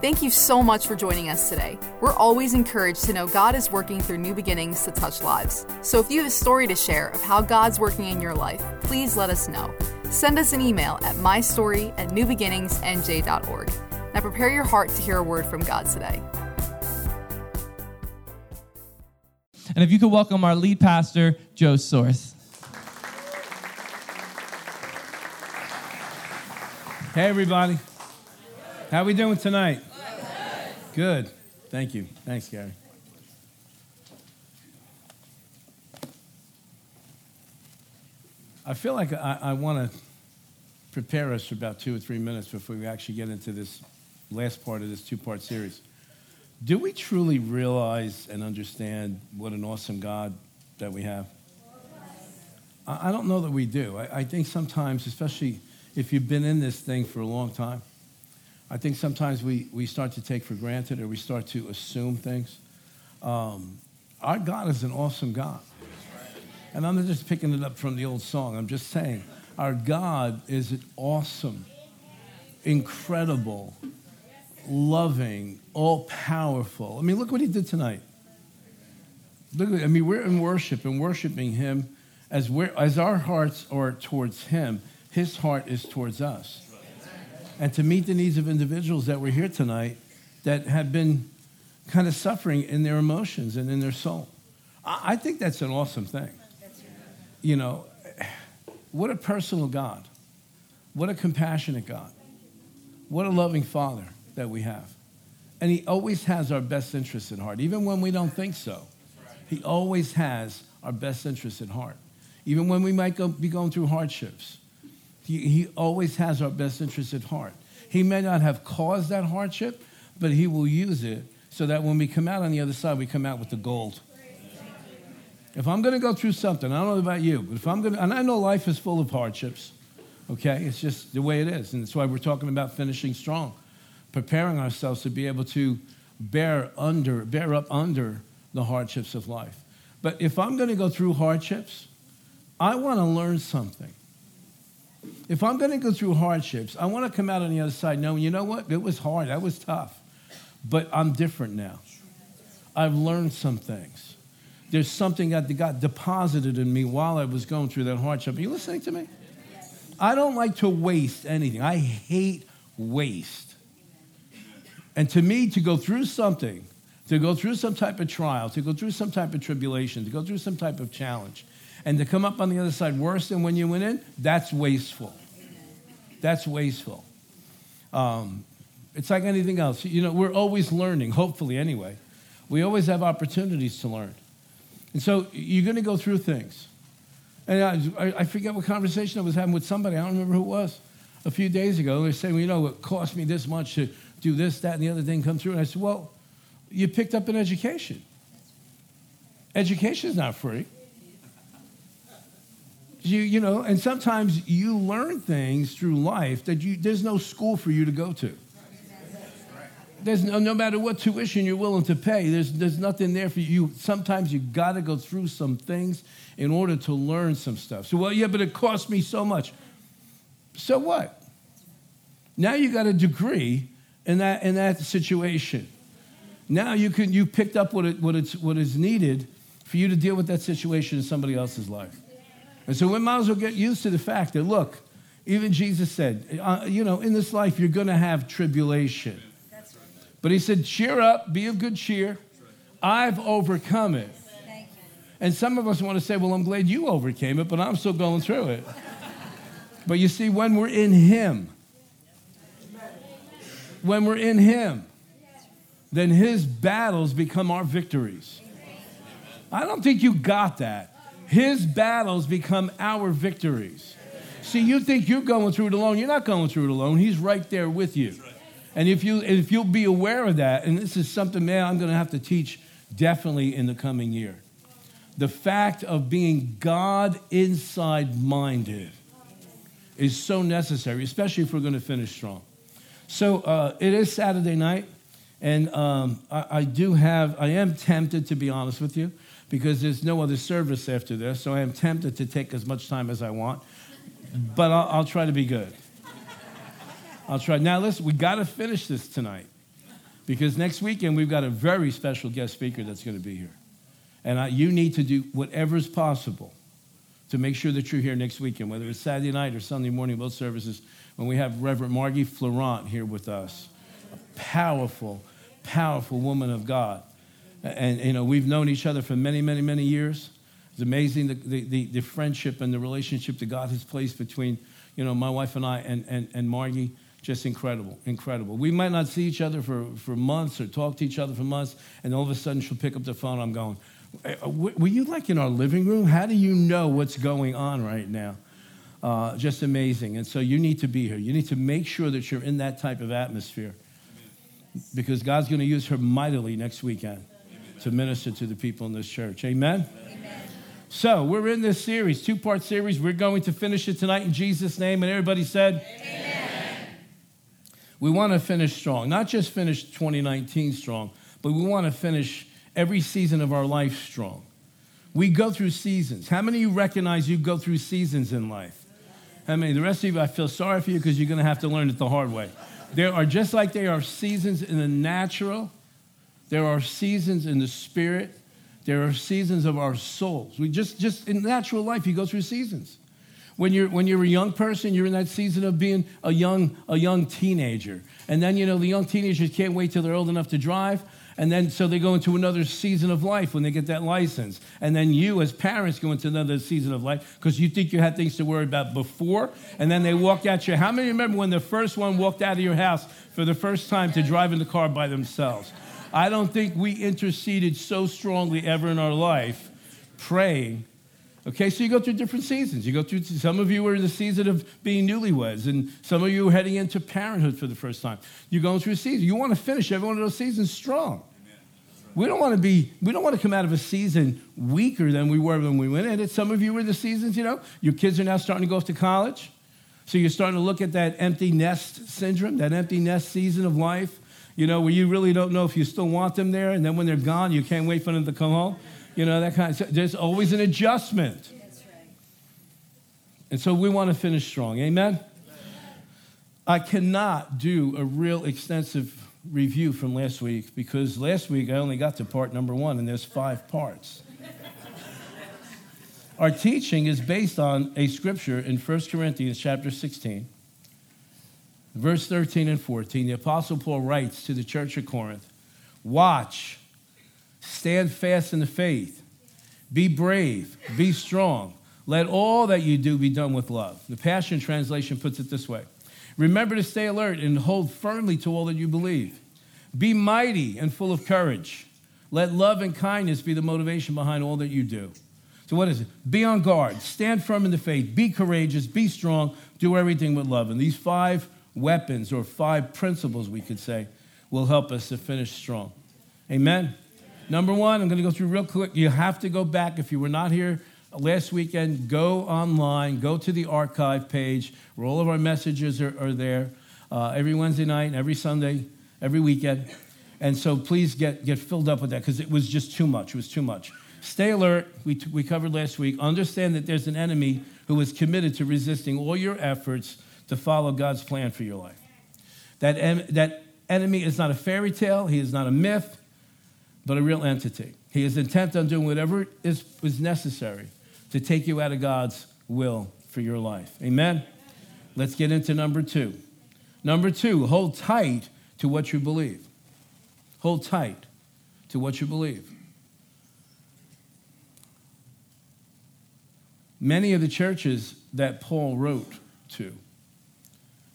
Thank you so much for joining us today. We're always encouraged to know God is working through new beginnings to touch lives. So if you have a story to share of how God's working in your life, please let us know. Send us an email at mystory at newbeginningsnj.org. Now prepare your heart to hear a word from God today. And if you could welcome our lead pastor, Joe Sorce. Hey, everybody. How we doing tonight? Good. Thank you. Thanks, Gary. I feel like I, I want to prepare us for about two or three minutes before we actually get into this last part of this two part series. Do we truly realize and understand what an awesome God that we have? I, I don't know that we do. I, I think sometimes, especially if you've been in this thing for a long time, I think sometimes we, we start to take for granted or we start to assume things. Um, our God is an awesome God. And I'm not just picking it up from the old song, I'm just saying, our God is an awesome, incredible, loving, all powerful. I mean, look what he did tonight. Look, I mean, we're in worship and worshiping him as, as our hearts are towards him, his heart is towards us and to meet the needs of individuals that were here tonight that have been kind of suffering in their emotions and in their soul. I think that's an awesome thing. You know, what a personal God. What a compassionate God. What a loving Father that we have. And He always has our best interests at heart, even when we don't think so. He always has our best interests at heart. Even when we might go, be going through hardships, he, he always has our best interests at heart. He may not have caused that hardship, but He will use it so that when we come out on the other side, we come out with the gold. If I'm going to go through something, I don't know about you, but if I'm going to, and I know life is full of hardships, okay? It's just the way it is. And that's why we're talking about finishing strong, preparing ourselves to be able to bear under, bear up under the hardships of life. But if I'm going to go through hardships, I want to learn something. If I'm going to go through hardships, I want to come out on the other side knowing, you know what? It was hard. That was tough. But I'm different now. I've learned some things. There's something that got deposited in me while I was going through that hardship. Are you listening to me? I don't like to waste anything. I hate waste. And to me, to go through something, to go through some type of trial, to go through some type of tribulation, to go through some type of challenge, and to come up on the other side worse than when you went in, that's wasteful. That's wasteful. Um, it's like anything else. You know, we're always learning, hopefully, anyway. We always have opportunities to learn. And so you're going to go through things. And I, I, forget what conversation I was having with somebody, I don't remember who it was, a few days ago. They were saying, well, you know, it cost me this much to do this, that, and the other thing come through. And I said, well, you picked up an education. Education is not free. You, you know, and sometimes you learn things through life that you, there's no school for you to go to. There's no, no matter what tuition you're willing to pay, there's, there's nothing there for you. Sometimes you got to go through some things in order to learn some stuff. So, well, yeah, but it cost me so much. So what? Now you got a degree in that, in that situation. Now you can you picked up what, it, what, it's, what is needed for you to deal with that situation in somebody else's life. And so we might as well get used to the fact that, look, even Jesus said, uh, you know, in this life you're going to have tribulation. But he said, cheer up, be of good cheer. I've overcome it. And some of us want to say, well, I'm glad you overcame it, but I'm still going through it. but you see, when we're in him, when we're in him, then his battles become our victories. I don't think you got that. His battles become our victories. See, you think you're going through it alone. You're not going through it alone. He's right there with you. And if, you, if you'll be aware of that, and this is something, man, I'm going to have to teach definitely in the coming year. The fact of being God inside minded is so necessary, especially if we're going to finish strong. So uh, it is Saturday night, and um, I, I do have, I am tempted, to be honest with you, because there's no other service after this, so I am tempted to take as much time as I want, but I'll, I'll try to be good. I'll try. Now, listen, we got to finish this tonight. Because next weekend, we've got a very special guest speaker that's going to be here. And I, you need to do whatever is possible to make sure that you're here next weekend, whether it's Saturday night or Sunday morning, both services, when we have Reverend Margie Florent here with us. A powerful, powerful woman of God. And, you know, we've known each other for many, many, many years. It's amazing the, the, the, the friendship and the relationship that God has placed between, you know, my wife and I and, and, and Margie. Just incredible, incredible. We might not see each other for, for months or talk to each other for months, and all of a sudden she'll pick up the phone. I'm going, uh, were you like in our living room? How do you know what's going on right now? Uh, just amazing. And so you need to be here. You need to make sure that you're in that type of atmosphere because God's going to use her mightily next weekend to minister to the people in this church. Amen? Amen? So, we're in this series, two part series. We're going to finish it tonight in Jesus' name. And everybody said, Amen. We want to finish strong, not just finish 2019 strong, but we want to finish every season of our life strong. We go through seasons. How many of you recognize you go through seasons in life? How many? The rest of you, I feel sorry for you because you're going to have to learn it the hard way. There are just like there are seasons in the natural, there are seasons in the spirit. There are seasons of our souls. We just, just in natural life, you go through seasons. When you're, when you're a young person, you're in that season of being a young, a young teenager. And then, you know, the young teenagers can't wait till they're old enough to drive. And then, so they go into another season of life when they get that license. And then you, as parents, go into another season of life because you think you had things to worry about before. And then they walk out your How many remember when the first one walked out of your house for the first time to drive in the car by themselves? I don't think we interceded so strongly ever in our life praying. Okay, so you go through different seasons. You go through, some of you are in the season of being newlyweds, and some of you are heading into parenthood for the first time. You're going through a season. You want to finish every one of those seasons strong. We don't want to be, we don't want to come out of a season weaker than we were when we went in it. Some of you in the seasons, you know, your kids are now starting to go off to college. So you're starting to look at that empty nest syndrome, that empty nest season of life you know, where you really don't know if you still want them there, and then when they're gone, you can't wait for them to come home. You know, that kind of there's always an adjustment. That's right. And so we want to finish strong. Amen? I cannot do a real extensive review from last week because last week I only got to part number one, and there's five parts. Our teaching is based on a scripture in 1 Corinthians chapter 16 Verse 13 and 14, the Apostle Paul writes to the church of Corinth Watch, stand fast in the faith, be brave, be strong. Let all that you do be done with love. The Passion Translation puts it this way Remember to stay alert and hold firmly to all that you believe. Be mighty and full of courage. Let love and kindness be the motivation behind all that you do. So, what is it? Be on guard, stand firm in the faith, be courageous, be strong, do everything with love. And these five weapons or five principles, we could say, will help us to finish strong. Amen? Number one, I'm going to go through real quick. You have to go back. If you were not here last weekend, go online, go to the archive page where all of our messages are, are there uh, every Wednesday night, every Sunday, every weekend. And so please get, get filled up with that because it was just too much. It was too much. Stay alert. We, t- we covered last week. Understand that there's an enemy who is committed to resisting all your efforts to follow God's plan for your life. That, en- that enemy is not a fairy tale, he is not a myth, but a real entity. He is intent on doing whatever is, is necessary to take you out of God's will for your life. Amen? Let's get into number two. Number two, hold tight to what you believe. Hold tight to what you believe. Many of the churches that Paul wrote to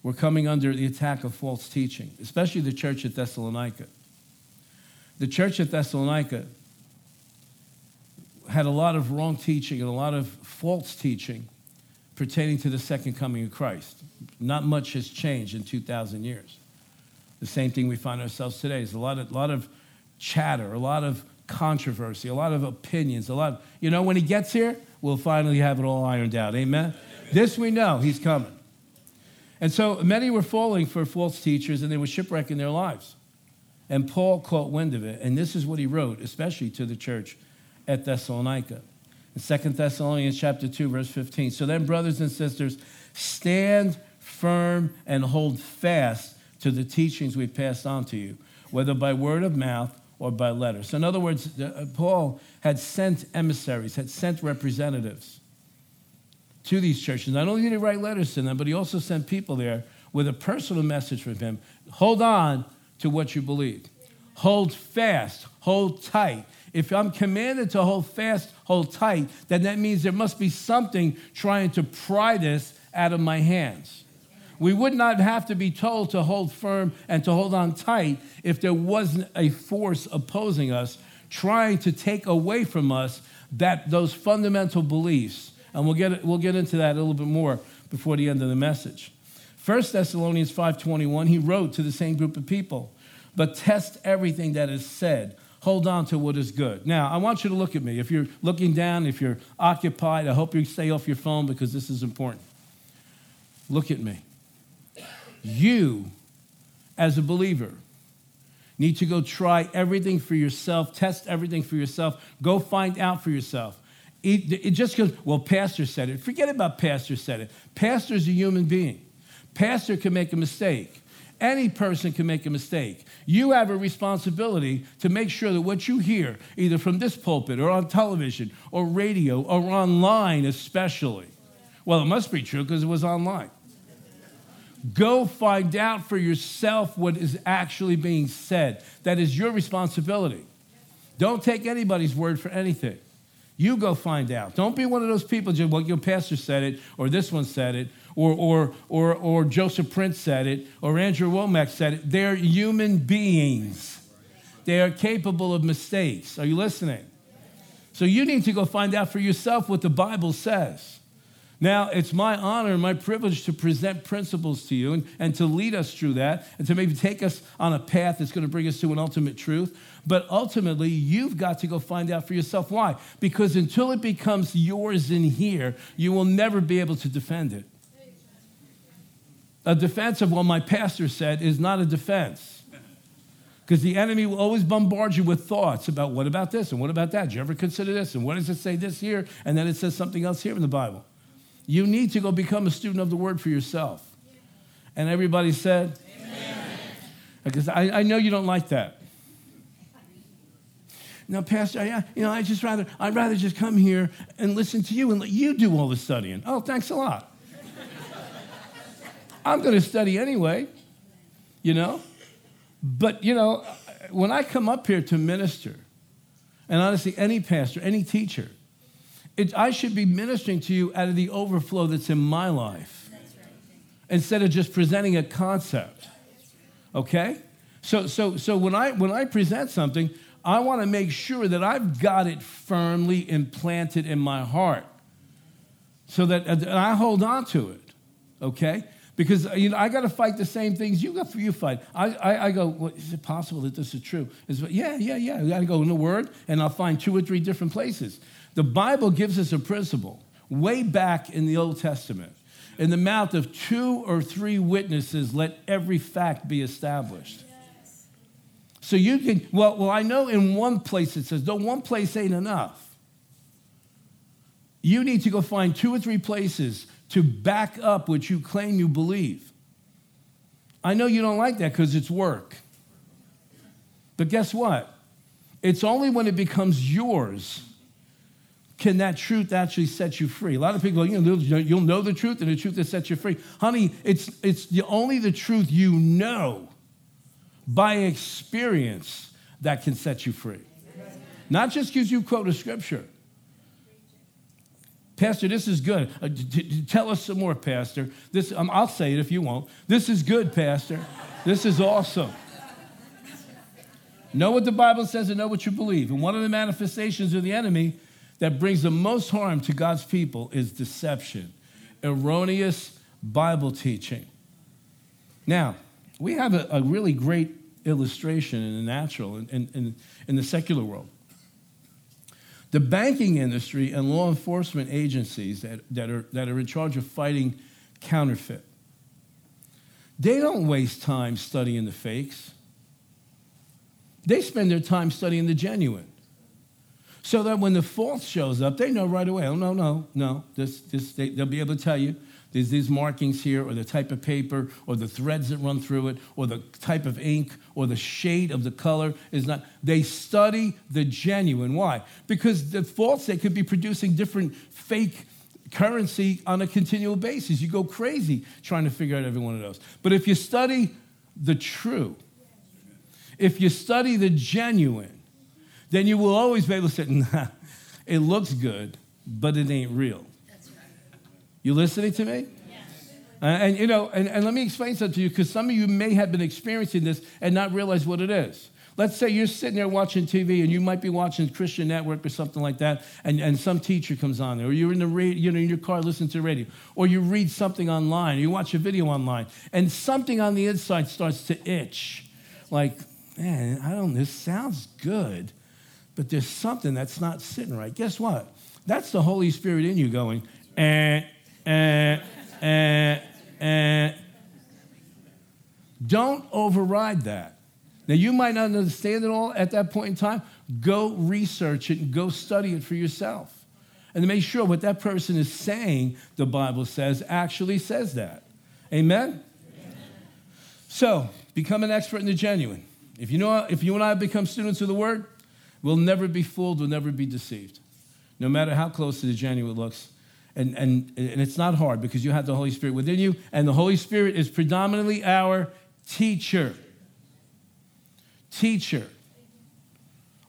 were coming under the attack of false teaching, especially the church at Thessalonica. The church at Thessalonica had a lot of wrong teaching and a lot of false teaching pertaining to the second coming of Christ. Not much has changed in 2,000 years. The same thing we find ourselves today is a lot of, lot of chatter, a lot of controversy, a lot of opinions, a lot of, you know, when he gets here, we'll finally have it all ironed out. Amen? This we know, he's coming. And so many were falling for false teachers and they were shipwrecking their lives. And Paul caught wind of it. And this is what he wrote, especially to the church at Thessalonica. In 2 Thessalonians chapter 2, verse 15. So then, brothers and sisters, stand firm and hold fast to the teachings we've passed on to you, whether by word of mouth or by letter. So, in other words, uh, Paul had sent emissaries, had sent representatives to these churches. Not only did he write letters to them, but he also sent people there with a personal message from him. Hold on to what you believe. Hold fast, hold tight. If I'm commanded to hold fast, hold tight, then that means there must be something trying to pry this out of my hands. We would not have to be told to hold firm and to hold on tight if there wasn't a force opposing us, trying to take away from us that those fundamental beliefs. And we'll get, we'll get into that a little bit more before the end of the message. 1 Thessalonians 5:21, he wrote to the same group of people, but test everything that is said. Hold on to what is good. Now, I want you to look at me. If you're looking down, if you're occupied, I hope you stay off your phone because this is important. Look at me. You, as a believer, need to go try everything for yourself, test everything for yourself, go find out for yourself. It, it just goes, well, pastor said it. Forget about pastor said it. Pastor's a human being. Pastor can make a mistake. Any person can make a mistake. You have a responsibility to make sure that what you hear, either from this pulpit or on television or radio or online, especially, well, it must be true because it was online. Go find out for yourself what is actually being said. That is your responsibility. Don't take anybody's word for anything. You go find out. Don't be one of those people just, well, your pastor said it, or this one said it, or, or, or, or Joseph Prince said it, or Andrew Wommack said it. They're human beings. They are capable of mistakes. Are you listening? So you need to go find out for yourself what the Bible says. Now, it's my honor and my privilege to present principles to you and, and to lead us through that and to maybe take us on a path that's going to bring us to an ultimate truth. But ultimately, you've got to go find out for yourself. Why? Because until it becomes yours in here, you will never be able to defend it. A defense of what my pastor said is not a defense. Because the enemy will always bombard you with thoughts about what about this and what about that? Did you ever consider this? And what does it say this here? And then it says something else here in the Bible. You need to go become a student of the word for yourself. And everybody said, Amen. Because I, I know you don't like that. Now, Pastor, I, you know, I just rather I'd rather just come here and listen to you and let you do all the studying. Oh, thanks a lot. I'm going to study anyway, you know. But you know, when I come up here to minister, and honestly, any pastor, any teacher, it, I should be ministering to you out of the overflow that's in my life instead of just presenting a concept. Okay? So, so, so when, I, when I present something, I want to make sure that I've got it firmly implanted in my heart so that uh, and I hold on to it. Okay? Because uh, you know, I got to fight the same things you got. You fight. I, I, I go. Well, is it possible that this is true? Is yeah, yeah, yeah. I got to go in the Word, and I'll find two or three different places. The Bible gives us a principle way back in the Old Testament. In the mouth of two or three witnesses, let every fact be established. So you can, well, well, I know in one place it says, though one place ain't enough. You need to go find two or three places to back up what you claim you believe. I know you don't like that because it's work. But guess what? It's only when it becomes yours can that truth actually set you free? A lot of people, you know, you'll know the truth and the truth that sets you free. Honey, it's, it's the, only the truth you know by experience that can set you free. Not just because you quote a scripture. Pastor, this is good. Uh, tell us some more, Pastor. This, um, I'll say it if you won't. This is good, Pastor. This is awesome. Know what the Bible says and know what you believe. And one of the manifestations of the enemy that brings the most harm to God's people is deception, erroneous Bible teaching. Now, we have a, a really great illustration in the natural and in, in, in the secular world. The banking industry and law enforcement agencies that, that, are, that are in charge of fighting counterfeit, they don't waste time studying the fakes. They spend their time studying the genuine so that when the false shows up, they know right away, oh, no, no, no, this, this, they, will be able to tell you there's these markings here, or the type of paper, or the threads that run through it, or the type of ink, or the shade of the color is not. They study the genuine. Why? Because the false, they could be producing different fake currency on a continual basis. You go crazy trying to figure out every one of those. But if you study the true, if you study the genuine, then you will always be able to say, nah, it looks good, but it ain't real. You listening to me? Uh, and you know, and, and let me explain something to you because some of you may have been experiencing this and not realize what it is. Let's say you're sitting there watching TV and you might be watching Christian Network or something like that, and, and some teacher comes on there, or you're in the radio, you know, in your car listening to the radio, or you read something online, or you watch a video online, and something on the inside starts to itch. Like, man, I don't, this sounds good, but there's something that's not sitting right. Guess what? That's the Holy Spirit in you going, eh, eh, eh, eh. Don't override that. Now, you might not understand it all at that point in time. Go research it and go study it for yourself. And to make sure what that person is saying, the Bible says, actually says that. Amen? Amen. So, become an expert in the genuine. If you, know, if you and I become students of the Word, we'll never be fooled, we'll never be deceived. No matter how close to the genuine looks. And, and, and it's not hard because you have the Holy Spirit within you, and the Holy Spirit is predominantly our teacher teacher.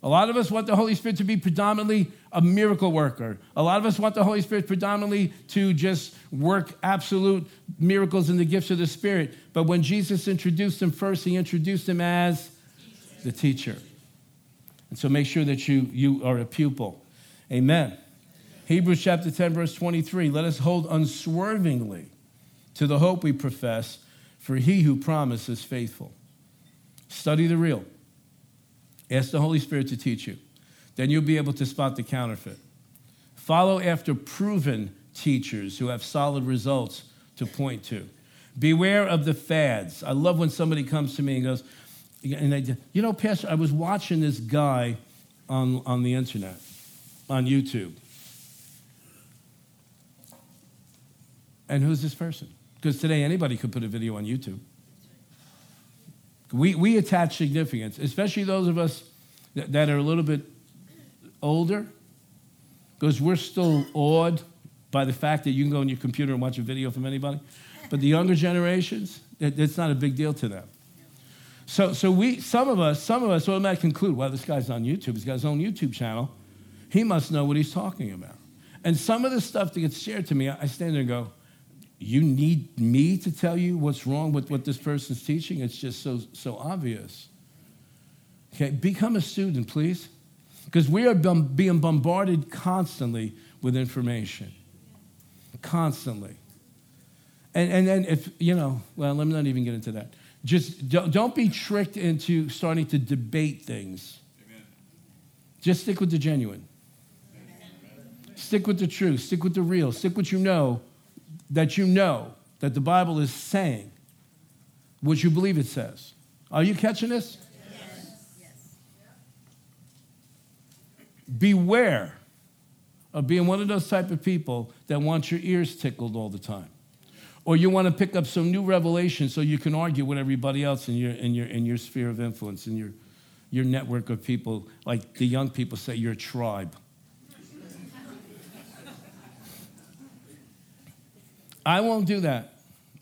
A lot of us want the Holy Spirit to be predominantly a miracle worker. A lot of us want the Holy Spirit predominantly to just work absolute miracles in the gifts of the Spirit. But when Jesus introduced him first, he introduced him as the teacher. And so make sure that you, you are a pupil. Amen. Hebrews chapter 10, verse 23 let us hold unswervingly to the hope we profess, for he who promises faithful. Study the real. Ask the Holy Spirit to teach you. Then you'll be able to spot the counterfeit. Follow after proven teachers who have solid results to point to. Beware of the fads. I love when somebody comes to me and goes, and they, you know, Pastor, I was watching this guy on, on the internet, on YouTube. And who's this person? Because today anybody could put a video on YouTube. We, we attach significance, especially those of us that, that are a little bit older, because we're still awed by the fact that you can go on your computer and watch a video from anybody. But the younger generations, it, it's not a big deal to them. So, so we, some of us, some of us automatically conclude, well, this guy's on YouTube. He's got his own YouTube channel. He must know what he's talking about. And some of the stuff that gets shared to me, I stand there and go, you need me to tell you what's wrong with what this person's teaching? It's just so, so obvious. Okay, become a student, please. Because we are being bombarded constantly with information. Constantly. And, and then if, you know, well, let me not even get into that. Just don't, don't be tricked into starting to debate things. Amen. Just stick with the genuine. Amen. Stick with the truth. Stick with the real. Stick what you know that you know that the Bible is saying what you believe it says. Are you catching this? Yes. Beware of being one of those type of people that want your ears tickled all the time. Or you want to pick up some new revelation so you can argue with everybody else in your, in your, in your sphere of influence, in your, your network of people. Like the young people say, your tribe. I won't do that.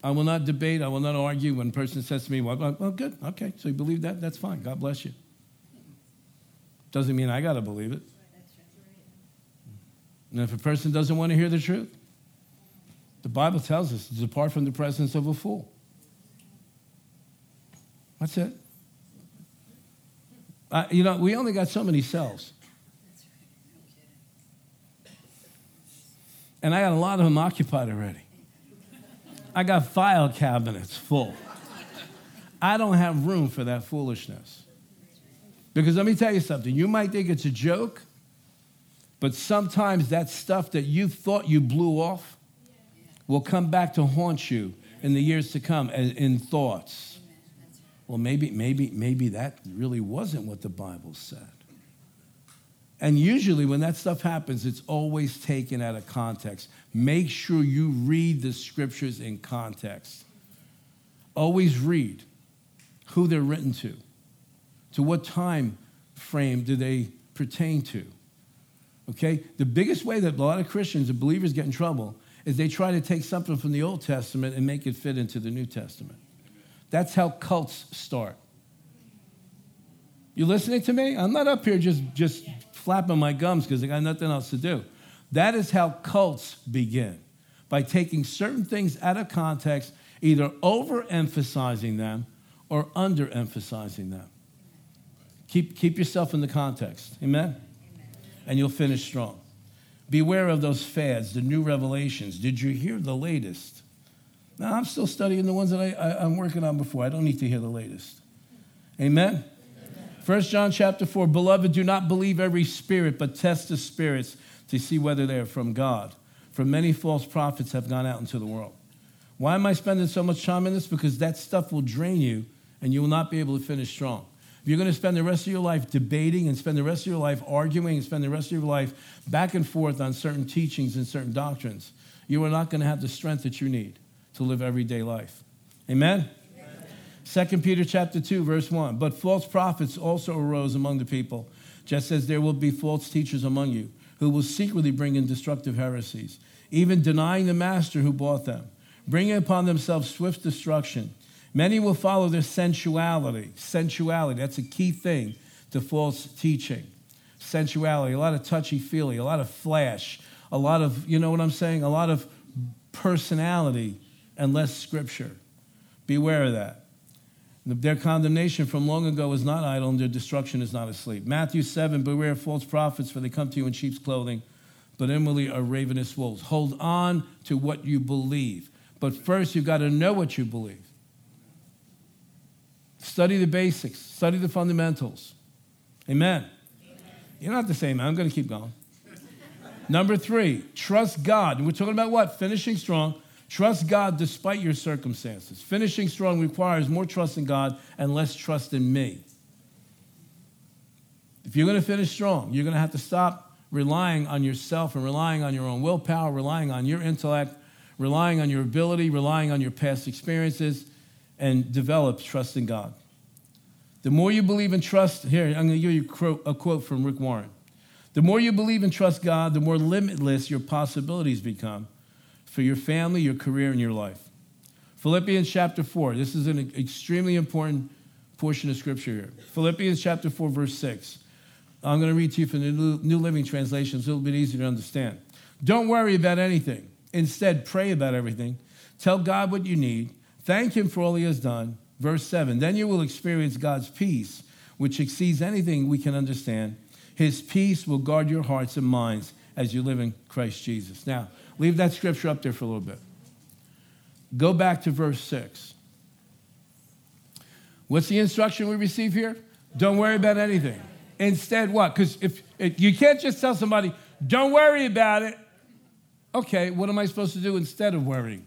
I will not debate. I will not argue when a person says to me, well, well good, okay, so you believe that? That's fine. God bless you. Doesn't mean I got to believe it. And if a person doesn't want to hear the truth, the Bible tells us to depart from the presence of a fool. That's it. Uh, you know, we only got so many cells. And I got a lot of them occupied already. I got file cabinets full. I don't have room for that foolishness. Because let me tell you something, you might think it's a joke, but sometimes that stuff that you thought you blew off will come back to haunt you in the years to come in thoughts. Well, maybe, maybe, maybe that really wasn't what the Bible said. And usually, when that stuff happens, it's always taken out of context. Make sure you read the scriptures in context. Always read who they're written to, to what time frame do they pertain to. Okay? The biggest way that a lot of Christians and believers get in trouble is they try to take something from the Old Testament and make it fit into the New Testament. That's how cults start. You listening to me? I'm not up here just, just flapping my gums because I got nothing else to do. That is how cults begin by taking certain things out of context, either overemphasizing them or underemphasizing them. Keep, keep yourself in the context. Amen? Amen? And you'll finish strong. Beware of those fads, the new revelations. Did you hear the latest? Now, I'm still studying the ones that I, I, am working on before. I don't need to hear the latest. Amen? First John chapter 4 Beloved, do not believe every spirit, but test the spirits to see whether they are from God. For many false prophets have gone out into the world. Why am I spending so much time in this? Because that stuff will drain you and you will not be able to finish strong. If you're going to spend the rest of your life debating and spend the rest of your life arguing and spend the rest of your life back and forth on certain teachings and certain doctrines, you are not going to have the strength that you need to live everyday life. Amen? 2 Peter chapter 2, verse 1. But false prophets also arose among the people, just as there will be false teachers among you, who will secretly bring in destructive heresies, even denying the master who bought them, bringing upon themselves swift destruction. Many will follow their sensuality. Sensuality, that's a key thing to false teaching. Sensuality, a lot of touchy feely, a lot of flash, a lot of, you know what I'm saying? A lot of personality and less scripture. Beware of that. Their condemnation from long ago is not idle, and their destruction is not asleep. Matthew 7 Beware of false prophets, for they come to you in sheep's clothing, but inwardly are ravenous wolves. Hold on to what you believe. But first, you've got to know what you believe. Study the basics, study the fundamentals. Amen. Amen. You're not the same. I'm going to keep going. Number three, trust God. And we're talking about what? Finishing strong. Trust God despite your circumstances. Finishing strong requires more trust in God and less trust in me. If you're going to finish strong, you're going to have to stop relying on yourself and relying on your own willpower, relying on your intellect, relying on your ability, relying on your past experiences, and develop trust in God. The more you believe and trust, here, I'm going to give you a quote from Rick Warren. The more you believe and trust God, the more limitless your possibilities become for your family, your career, and your life. Philippians chapter 4. This is an extremely important portion of scripture here. Philippians chapter 4, verse 6. I'm going to read to you from the New Living Translation. A little bit easier to understand. Don't worry about anything. Instead, pray about everything. Tell God what you need. Thank Him for all He has done. Verse 7. Then you will experience God's peace, which exceeds anything we can understand. His peace will guard your hearts and minds as you live in Christ Jesus. Now, Leave that scripture up there for a little bit. Go back to verse 6. What's the instruction we receive here? Don't worry about anything. Instead, what? Because if, if, you can't just tell somebody, don't worry about it. Okay, what am I supposed to do instead of worrying?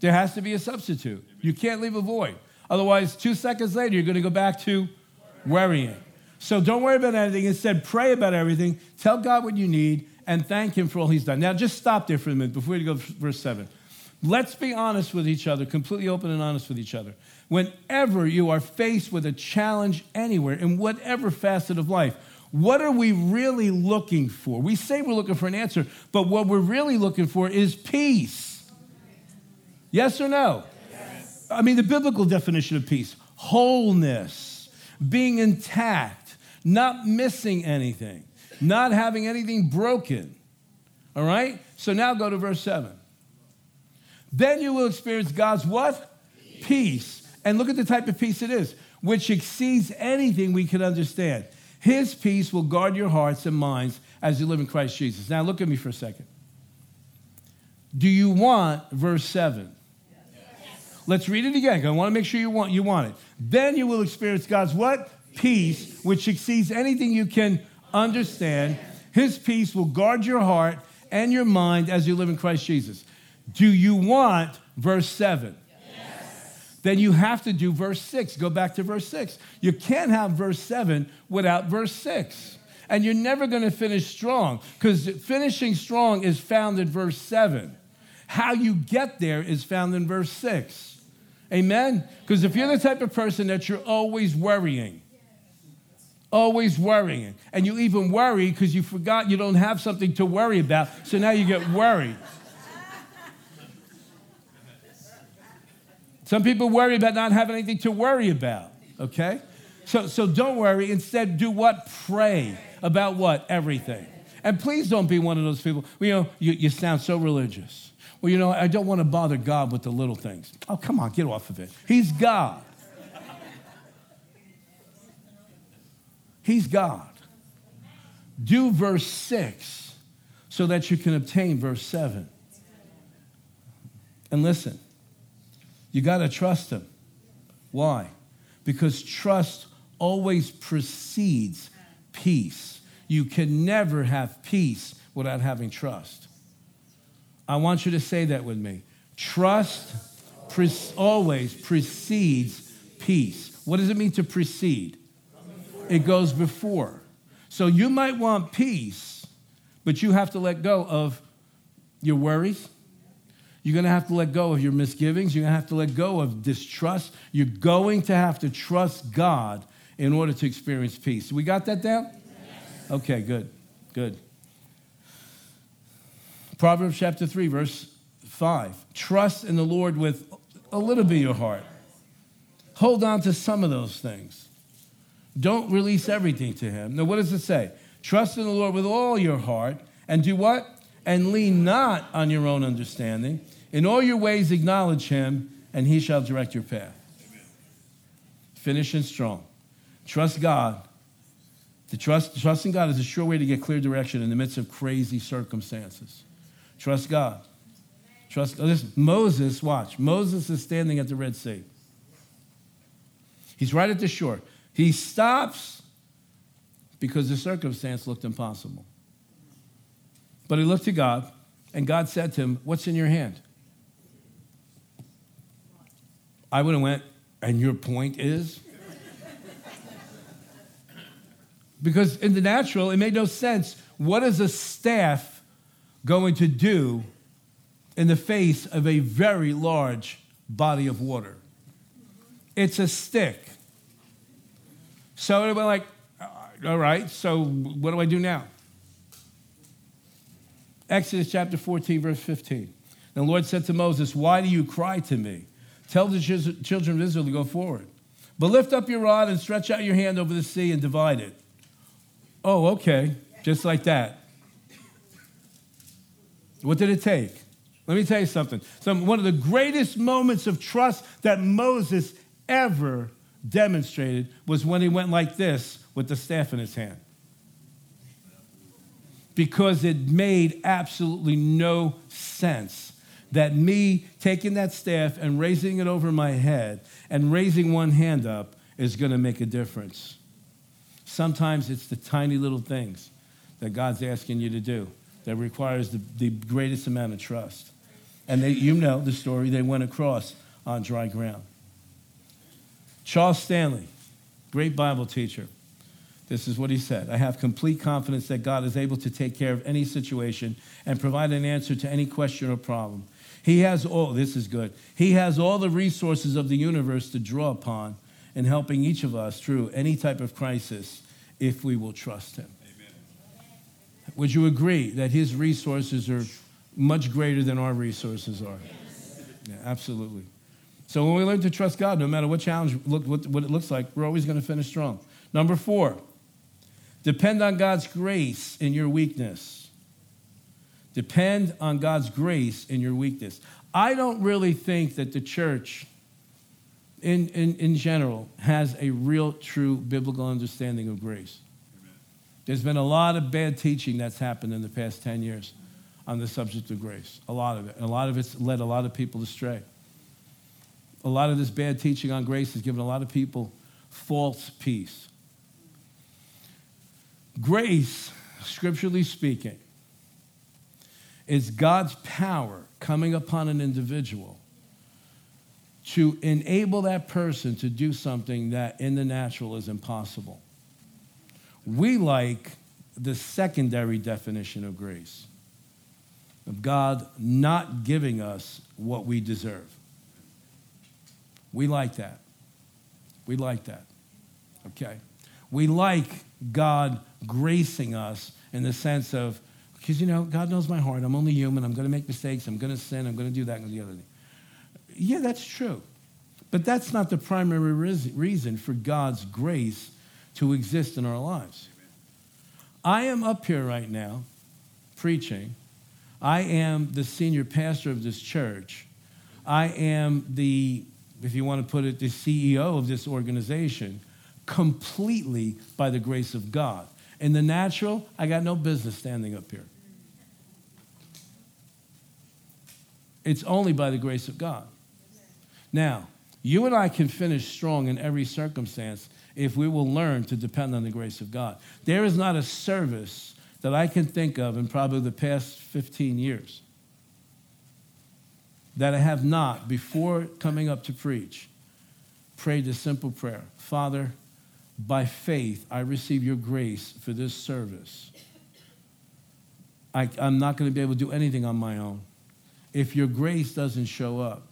There has to be a substitute. You can't leave a void. Otherwise, two seconds later, you're going to go back to worrying. So don't worry about anything. Instead, pray about everything. Tell God what you need and thank Him for all He's done. Now, just stop there for a minute before we go to verse 7. Let's be honest with each other, completely open and honest with each other. Whenever you are faced with a challenge anywhere, in whatever facet of life, what are we really looking for? We say we're looking for an answer, but what we're really looking for is peace. Yes or no? Yes. I mean, the biblical definition of peace wholeness, being intact, not missing anything not having anything broken. All right? So now go to verse 7. Then you will experience God's what? Peace. peace. And look at the type of peace it is, which exceeds anything we can understand. His peace will guard your hearts and minds as you live in Christ Jesus. Now look at me for a second. Do you want verse 7? Let's read it again. I want to make sure you want you want it. Then you will experience God's what? Peace, which exceeds anything you can understand. His peace will guard your heart and your mind as you live in Christ Jesus. Do you want verse 7? Yes. then you have to do verse 6. Go back to verse 6. You can't have verse 7 without verse 6. And you're never going to finish strong because finishing strong is found in verse 7. How you get there is found in verse 6. Amen? Because if you're the type of person that you're always worrying, always worrying, and you even worry because you forgot you don't have something to worry about, so now you get worried. Some people worry about not having anything to worry about, okay? So, so don't worry. Instead, do what? Pray about what? Everything. And please don't be one of those people, you know, you, you sound so religious. Well, you know, I don't want to bother God with the little things. Oh, come on, get off of it. He's God. He's God. Do verse 6 so that you can obtain verse 7. And listen, you got to trust him. Why? Because trust always precedes peace. You can never have peace without having trust. I want you to say that with me. Trust pre- always precedes peace. What does it mean to precede? It goes before. So you might want peace, but you have to let go of your worries, you're going to have to let go of your misgivings. You're going to have to let go of distrust. You're going to have to trust God in order to experience peace. We got that down? Okay, good, good. Proverbs chapter 3, verse 5. Trust in the Lord with a little bit of your heart. Hold on to some of those things. Don't release everything to Him. Now, what does it say? Trust in the Lord with all your heart and do what? and lean not on your own understanding. In all your ways, acknowledge him, and he shall direct your path. Amen. Finishing strong. Trust God. To trust, trusting God is a sure way to get clear direction in the midst of crazy circumstances. Trust God. Trust. Oh, listen, Moses, watch. Moses is standing at the Red Sea. He's right at the shore. He stops because the circumstance looked impossible. But he looked to God, and God said to him, What's in your hand? I would have went, and your point is? because in the natural, it made no sense. What is a staff going to do in the face of a very large body of water? It's a stick. So it went like, uh, all right, so what do I do now? Exodus chapter 14, verse 15. The Lord said to Moses, Why do you cry to me? Tell the children of Israel to go forward. But lift up your rod and stretch out your hand over the sea and divide it. Oh, okay. Just like that. What did it take? Let me tell you something. Some, one of the greatest moments of trust that Moses ever demonstrated was when he went like this with the staff in his hand because it made absolutely no sense that me taking that staff and raising it over my head and raising one hand up is going to make a difference. Sometimes it's the tiny little things that God's asking you to do that requires the, the greatest amount of trust. And they, you know the story, they went across on dry ground. Charles Stanley, great Bible teacher, this is what he said I have complete confidence that God is able to take care of any situation and provide an answer to any question or problem. He has all, this is good, he has all the resources of the universe to draw upon in helping each of us through any type of crisis if we will trust him. Would you agree that his resources are much greater than our resources are? Yeah, absolutely. So when we learn to trust God, no matter what challenge, look, what, what it looks like, we're always going to finish strong. Number four, Depend on God's grace in your weakness. Depend on God's grace in your weakness. I don't really think that the church, in, in, in general, has a real, true biblical understanding of grace. There's been a lot of bad teaching that's happened in the past 10 years on the subject of grace. A lot of it. And a lot of it's led a lot of people astray. A lot of this bad teaching on grace has given a lot of people false peace. Grace, scripturally speaking, is God's power coming upon an individual to enable that person to do something that in the natural is impossible. We like the secondary definition of grace of God not giving us what we deserve. We like that. We like that. Okay? We like God gracing us in the sense of, because you know, God knows my heart. I'm only human. I'm going to make mistakes. I'm going to sin. I'm going to do that. Do the other thing. Yeah, that's true. But that's not the primary reason for God's grace to exist in our lives. I am up here right now preaching. I am the senior pastor of this church. I am the, if you want to put it, the CEO of this organization completely by the grace of God. In the natural, I got no business standing up here. It's only by the grace of God. Now, you and I can finish strong in every circumstance if we will learn to depend on the grace of God. There is not a service that I can think of in probably the past 15 years that I have not, before coming up to preach, prayed a simple prayer Father, by faith, I receive your grace for this service. I, am not going to be able to do anything on my own. If your grace doesn't show up,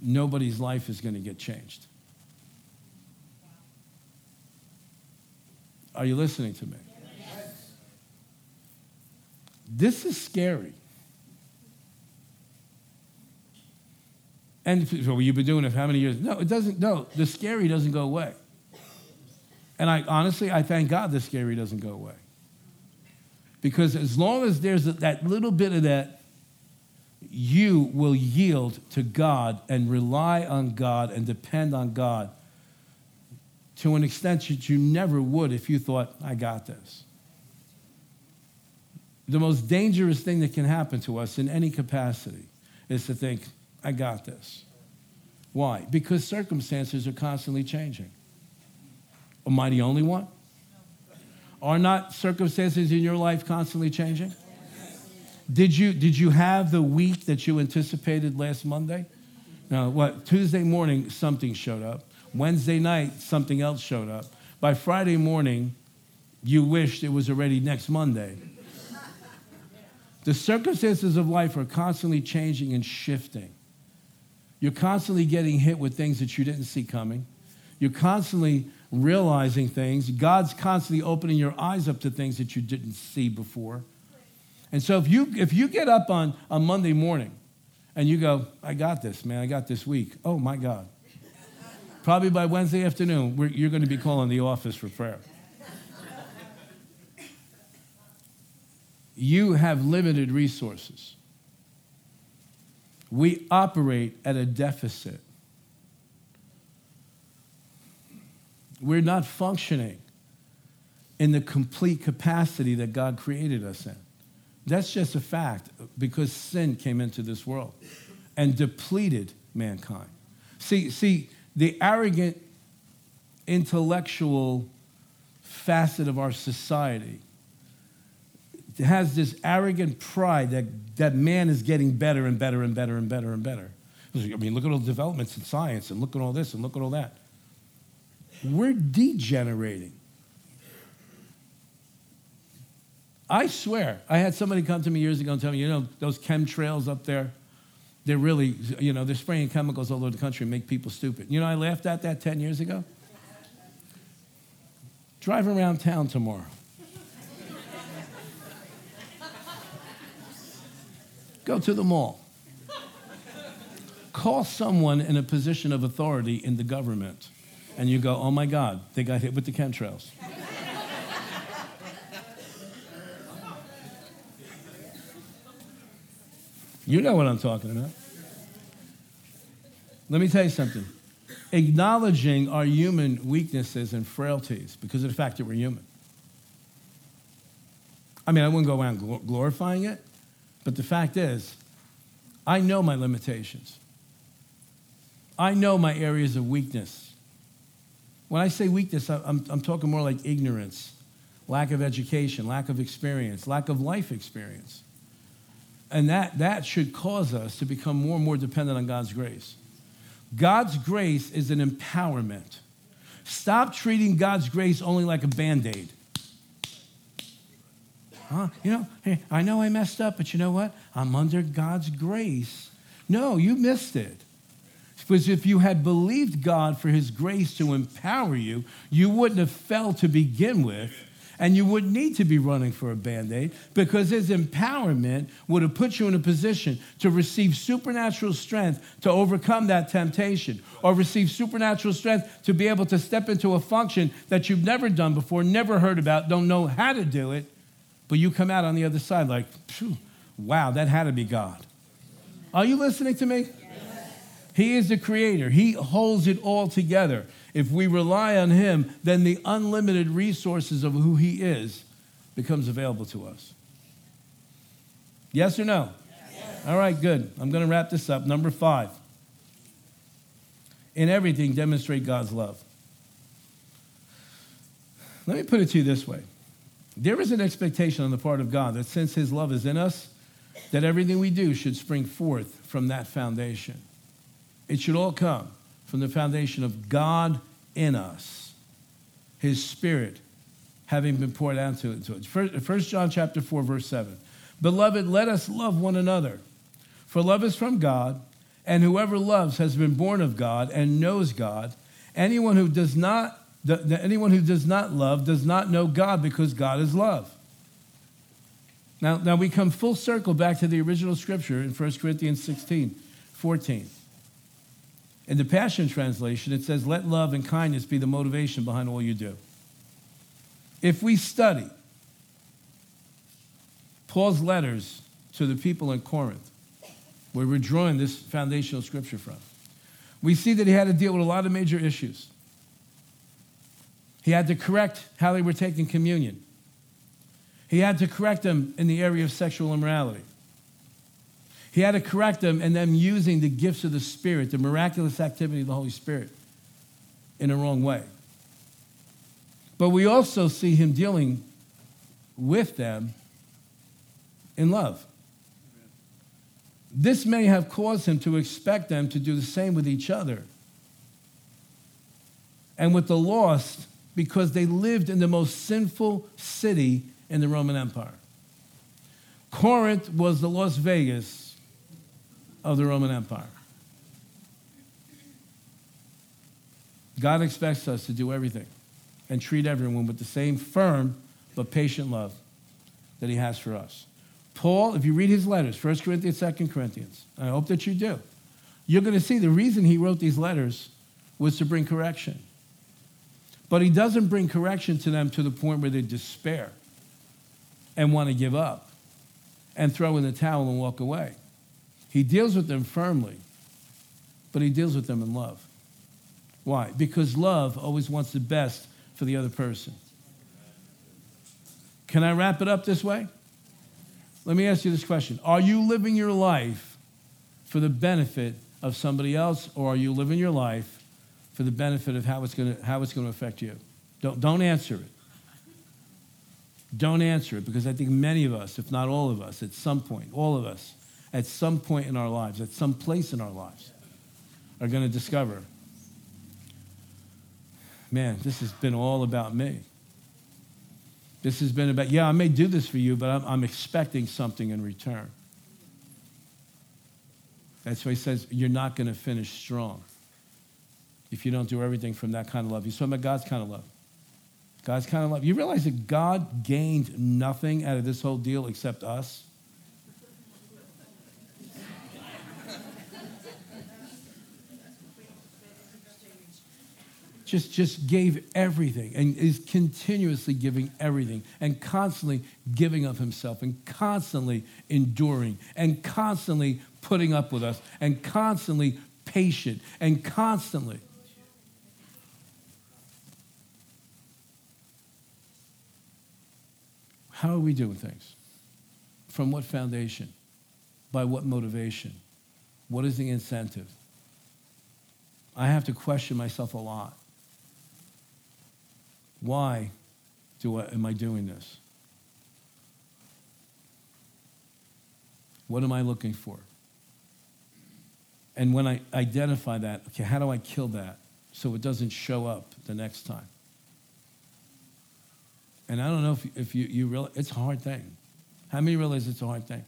nobody's life is going to get changed. Are you listening to me? Yes. This is scary. And well, you've been doing it for how many years? No, it doesn't. No, the scary doesn't go away. And I honestly, I thank God the scary doesn't go away. Because as long as there's that little bit of that, you will yield to God and rely on God and depend on God to an extent that you never would if you thought, I got this. The most dangerous thing that can happen to us in any capacity is to think, I got this. Why? Because circumstances are constantly changing. Am I the only one? Are not circumstances in your life constantly changing? Did you, did you have the week that you anticipated last Monday? No, what? Tuesday morning, something showed up. Wednesday night, something else showed up. By Friday morning, you wished it was already next Monday. the circumstances of life are constantly changing and shifting. You're constantly getting hit with things that you didn't see coming. You're constantly realizing things. God's constantly opening your eyes up to things that you didn't see before. And so if you if you get up on, a Monday morning and you go, I got this, man, I got this week. Oh my God. Probably by Wednesday afternoon, you're going to be calling the office for prayer. you have limited resources. We operate at a deficit. We're not functioning in the complete capacity that God created us in. That's just a fact because sin came into this world and depleted mankind. See, see, the arrogant intellectual facet of our society has this arrogant pride that, that man is getting better and better and better and better and better. I mean, look at all the developments in science and look at all this and look at all that. We're degenerating. I swear, I had somebody come to me years ago and tell me, you know, those chemtrails up there, they're really, you know, they're spraying chemicals all over the country and make people stupid. You know, I laughed at that 10 years ago. Drive around town tomorrow. Go to the mall. Call someone in a position of authority in the government, and you go, oh my God, they got hit with the chemtrails. You know what I'm talking about. Let me tell you something. Acknowledging our human weaknesses and frailties because of the fact that we're human. I mean, I wouldn't go around glorifying it, but the fact is, I know my limitations. I know my areas of weakness. When I say weakness, I'm, I'm talking more like ignorance, lack of education, lack of experience, lack of life experience. And that, that should cause us to become more and more dependent on God's grace. God's grace is an empowerment. Stop treating God's grace only like a band aid. Huh? You know, hey, I know I messed up, but you know what? I'm under God's grace. No, you missed it. Because if you had believed God for his grace to empower you, you wouldn't have fell to begin with and you wouldn't need to be running for a band aid because his empowerment would have put you in a position to receive supernatural strength to overcome that temptation or receive supernatural strength to be able to step into a function that you've never done before, never heard about, don't know how to do it, but you come out on the other side like, wow, that had to be God. Are you listening to me? He is the creator, He holds it all together. If we rely on Him, then the unlimited resources of who He is becomes available to us. Yes or no? Yes. All right, good. I'm going to wrap this up. Number five. In everything, demonstrate God's love. Let me put it to you this way there is an expectation on the part of God that since His love is in us, that everything we do should spring forth from that foundation. It should all come from the foundation of God in us, his spirit having been poured out to it. First John chapter 4, verse 7. Beloved, let us love one another. For love is from God, and whoever loves has been born of God and knows God. Anyone who does not anyone who does not love does not know God because God is love. Now, now we come full circle back to the original scripture in 1 Corinthians 16, 14. In the Passion Translation, it says, Let love and kindness be the motivation behind all you do. If we study Paul's letters to the people in Corinth, where we're drawing this foundational scripture from, we see that he had to deal with a lot of major issues. He had to correct how they were taking communion. He had to correct them in the area of sexual immorality. He had to correct them and them using the gifts of the Spirit, the miraculous activity of the Holy Spirit, in a wrong way. But we also see him dealing with them in love. This may have caused him to expect them to do the same with each other and with the lost because they lived in the most sinful city in the Roman Empire. Corinth was the Las Vegas of the Roman Empire. God expects us to do everything and treat everyone with the same firm but patient love that he has for us. Paul, if you read his letters, 1 Corinthians, 2 Corinthians, I hope that you do, you're going to see the reason he wrote these letters was to bring correction. But he doesn't bring correction to them to the point where they despair and want to give up and throw in the towel and walk away. He deals with them firmly, but he deals with them in love. Why? Because love always wants the best for the other person. Can I wrap it up this way? Let me ask you this question Are you living your life for the benefit of somebody else, or are you living your life for the benefit of how it's going to, affect you? Don't, don't answer it. Don't answer it because I think many of us, if not all of us, at some point, all of us, at some point in our lives, at some place in our lives, are going to discover man, this has been all about me. This has been about, yeah, I may do this for you, but I'm, I'm expecting something in return. That's why he says you're not going to finish strong if you don't do everything from that kind of love. He's talking about God's kind of love. God's kind of love. You realize that God gained nothing out of this whole deal except us? Just, just gave everything and is continuously giving everything and constantly giving of himself and constantly enduring and constantly putting up with us and constantly patient and constantly. How are we doing things? From what foundation? By what motivation? What is the incentive? I have to question myself a lot. Why do I, am I doing this? What am I looking for? And when I identify that, okay, how do I kill that so it doesn't show up the next time? And I don't know if, if you, you realize, it's a hard thing. How many realize it's a hard thing?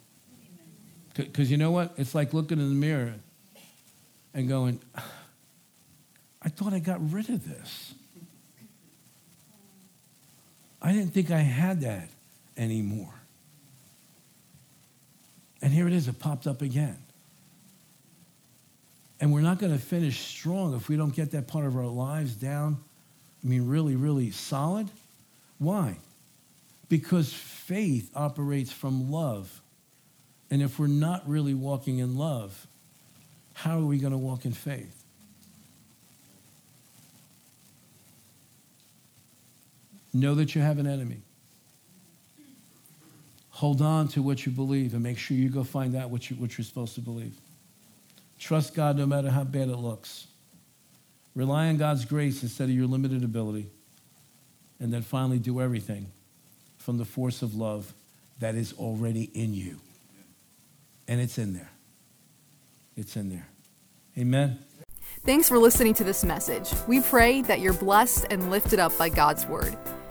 Because you know what? It's like looking in the mirror and going, I thought I got rid of this. I didn't think I had that anymore. And here it is, it popped up again. And we're not going to finish strong if we don't get that part of our lives down, I mean, really, really solid. Why? Because faith operates from love. And if we're not really walking in love, how are we going to walk in faith? Know that you have an enemy. Hold on to what you believe and make sure you go find out what, you, what you're supposed to believe. Trust God no matter how bad it looks. Rely on God's grace instead of your limited ability. And then finally, do everything from the force of love that is already in you. And it's in there. It's in there. Amen. Thanks for listening to this message. We pray that you're blessed and lifted up by God's word.